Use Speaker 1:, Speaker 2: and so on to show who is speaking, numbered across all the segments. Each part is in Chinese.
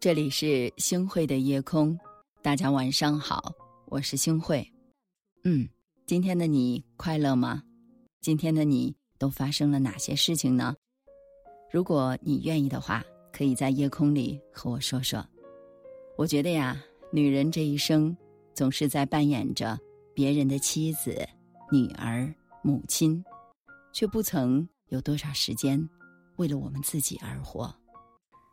Speaker 1: 这里是星汇的夜空，大家晚上好，我是星汇。嗯，今天的你快乐吗？今天的你都发生了哪些事情呢？如果你愿意的话，可以在夜空里和我说说。我觉得呀，女人这一生总是在扮演着别人的妻子、女儿、母亲，却不曾有多少时间为了我们自己而活。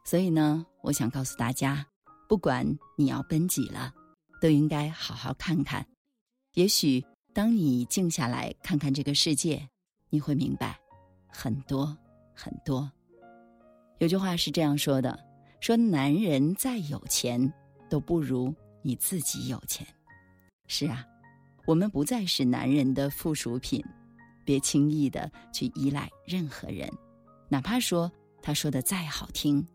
Speaker 1: 所以呢，我想告诉大家，不管你要奔几了，都应该好好看看。也许当你静下来看看这个世界，你会明白很多很多。有句话是这样说的：说男人再有钱，都不如你自己有钱。是啊，我们不再是男人的附属品，别轻易的去依赖任何人，哪怕说他说的再好听。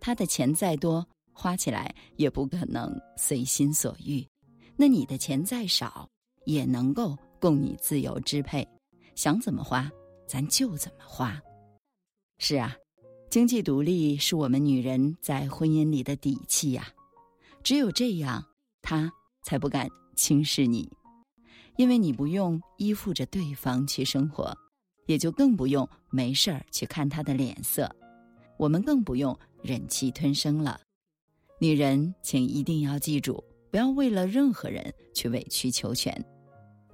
Speaker 1: 他的钱再多，花起来也不可能随心所欲。那你的钱再少，也能够供你自由支配，想怎么花，咱就怎么花。是啊，经济独立是我们女人在婚姻里的底气呀。只有这样，他才不敢轻视你，因为你不用依附着对方去生活，也就更不用没事儿去看他的脸色。我们更不用。忍气吞声了，女人，请一定要记住，不要为了任何人去委曲求全。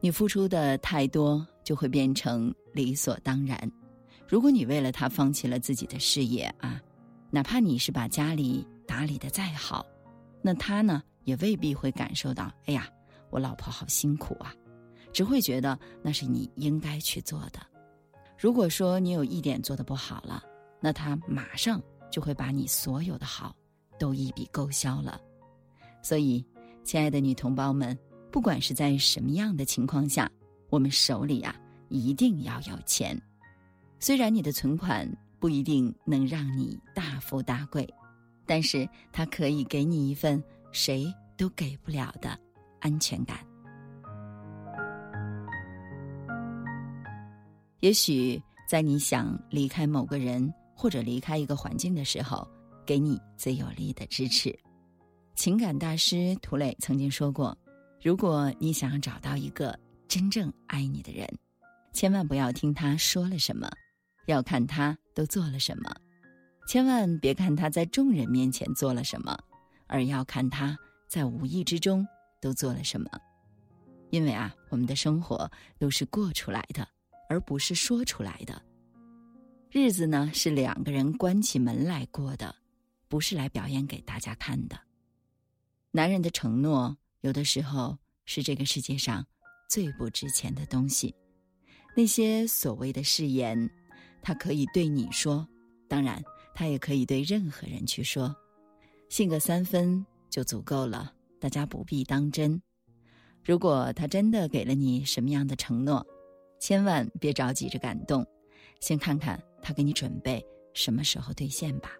Speaker 1: 你付出的太多，就会变成理所当然。如果你为了他放弃了自己的事业啊，哪怕你是把家里打理的再好，那他呢，也未必会感受到。哎呀，我老婆好辛苦啊，只会觉得那是你应该去做的。如果说你有一点做的不好了，那他马上。就会把你所有的好都一笔勾销了，所以，亲爱的女同胞们，不管是在什么样的情况下，我们手里啊一定要有钱。虽然你的存款不一定能让你大富大贵，但是它可以给你一份谁都给不了的安全感。也许在你想离开某个人。或者离开一个环境的时候，给你最有力的支持。情感大师涂磊曾经说过：“如果你想要找到一个真正爱你的人，千万不要听他说了什么，要看他都做了什么。千万别看他在众人面前做了什么，而要看他在无意之中都做了什么。因为啊，我们的生活都是过出来的，而不是说出来的。”日子呢是两个人关起门来过的，不是来表演给大家看的。男人的承诺有的时候是这个世界上最不值钱的东西。那些所谓的誓言，他可以对你说，当然他也可以对任何人去说，信个三分就足够了，大家不必当真。如果他真的给了你什么样的承诺，千万别着急着感动，先看看。他给你准备什么时候兑现吧？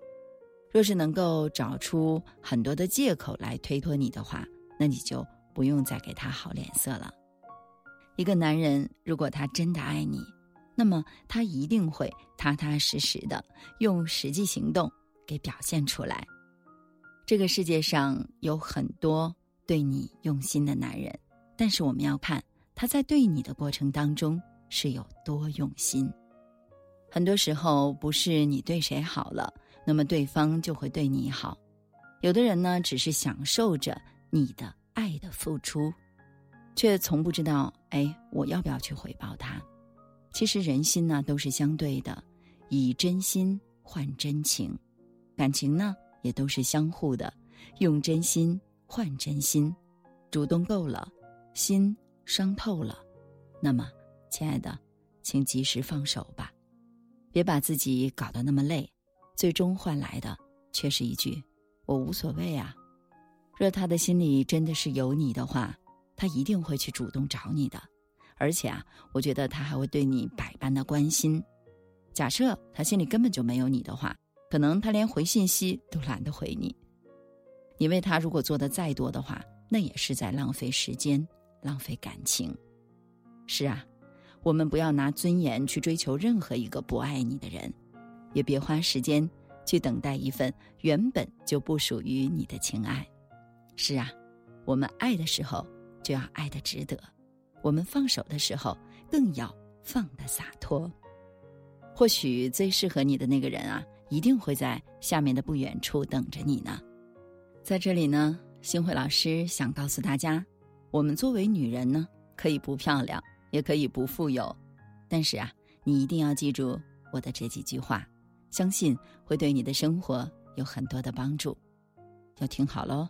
Speaker 1: 若是能够找出很多的借口来推脱你的话，那你就不用再给他好脸色了。一个男人如果他真的爱你，那么他一定会踏踏实实的用实际行动给表现出来。这个世界上有很多对你用心的男人，但是我们要看他在对你的过程当中是有多用心。很多时候不是你对谁好了，那么对方就会对你好。有的人呢，只是享受着你的爱的付出，却从不知道，哎，我要不要去回报他？其实人心呢都是相对的，以真心换真情，感情呢也都是相互的，用真心换真心，主动够了，心伤透了，那么，亲爱的，请及时放手吧。别把自己搞得那么累，最终换来的却是一句“我无所谓啊”。若他的心里真的是有你的话，他一定会去主动找你的，而且啊，我觉得他还会对你百般的关心。假设他心里根本就没有你的话，可能他连回信息都懒得回你。你为他如果做的再多的话，那也是在浪费时间、浪费感情。是啊。我们不要拿尊严去追求任何一个不爱你的人，也别花时间去等待一份原本就不属于你的情爱。是啊，我们爱的时候就要爱的值得，我们放手的时候更要放得洒脱。或许最适合你的那个人啊，一定会在下面的不远处等着你呢。在这里呢，星慧老师想告诉大家，我们作为女人呢，可以不漂亮，也可以不富有，但是啊，你一定要记住我的这几句话，相信会对你的生活有很多的帮助。要听好喽。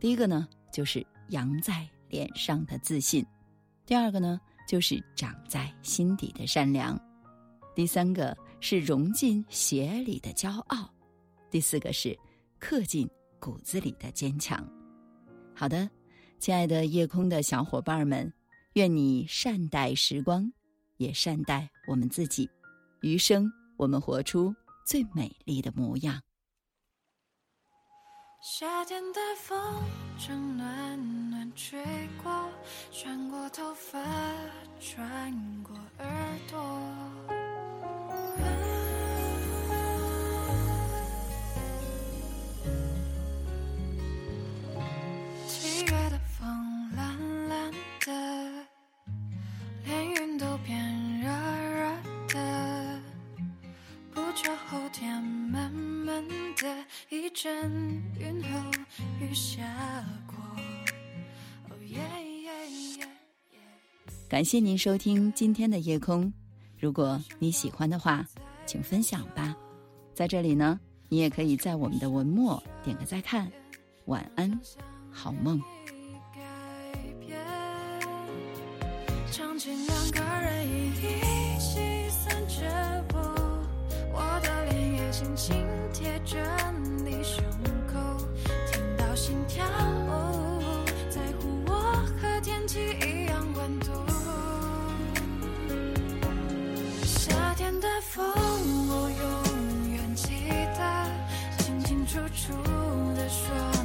Speaker 1: 第一个呢，就是扬在脸上的自信；第二个呢，就是长在心底的善良；第三个是融进血里的骄傲；第四个是刻进骨子里的坚强。好的，亲爱的夜空的小伙伴们，愿你善待时光，也善待我们自己，余生我们活出最美丽的模样。
Speaker 2: 夏天的风正暖暖吹过，穿过头发，穿过耳朵。阵云后雨下过。
Speaker 1: 哦耶耶耶感谢您收听今天的夜空，如果你喜欢的话，请分享吧。在这里呢，你也可以在我们的文末点个再看。晚安，好梦。
Speaker 2: 心跳哦，在乎我和天气一样温度，夏天的风我永远记得清清楚楚的说。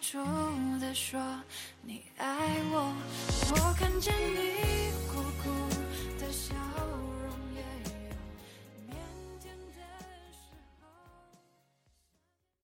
Speaker 2: 住的说你爱我，我看见你苦苦的笑。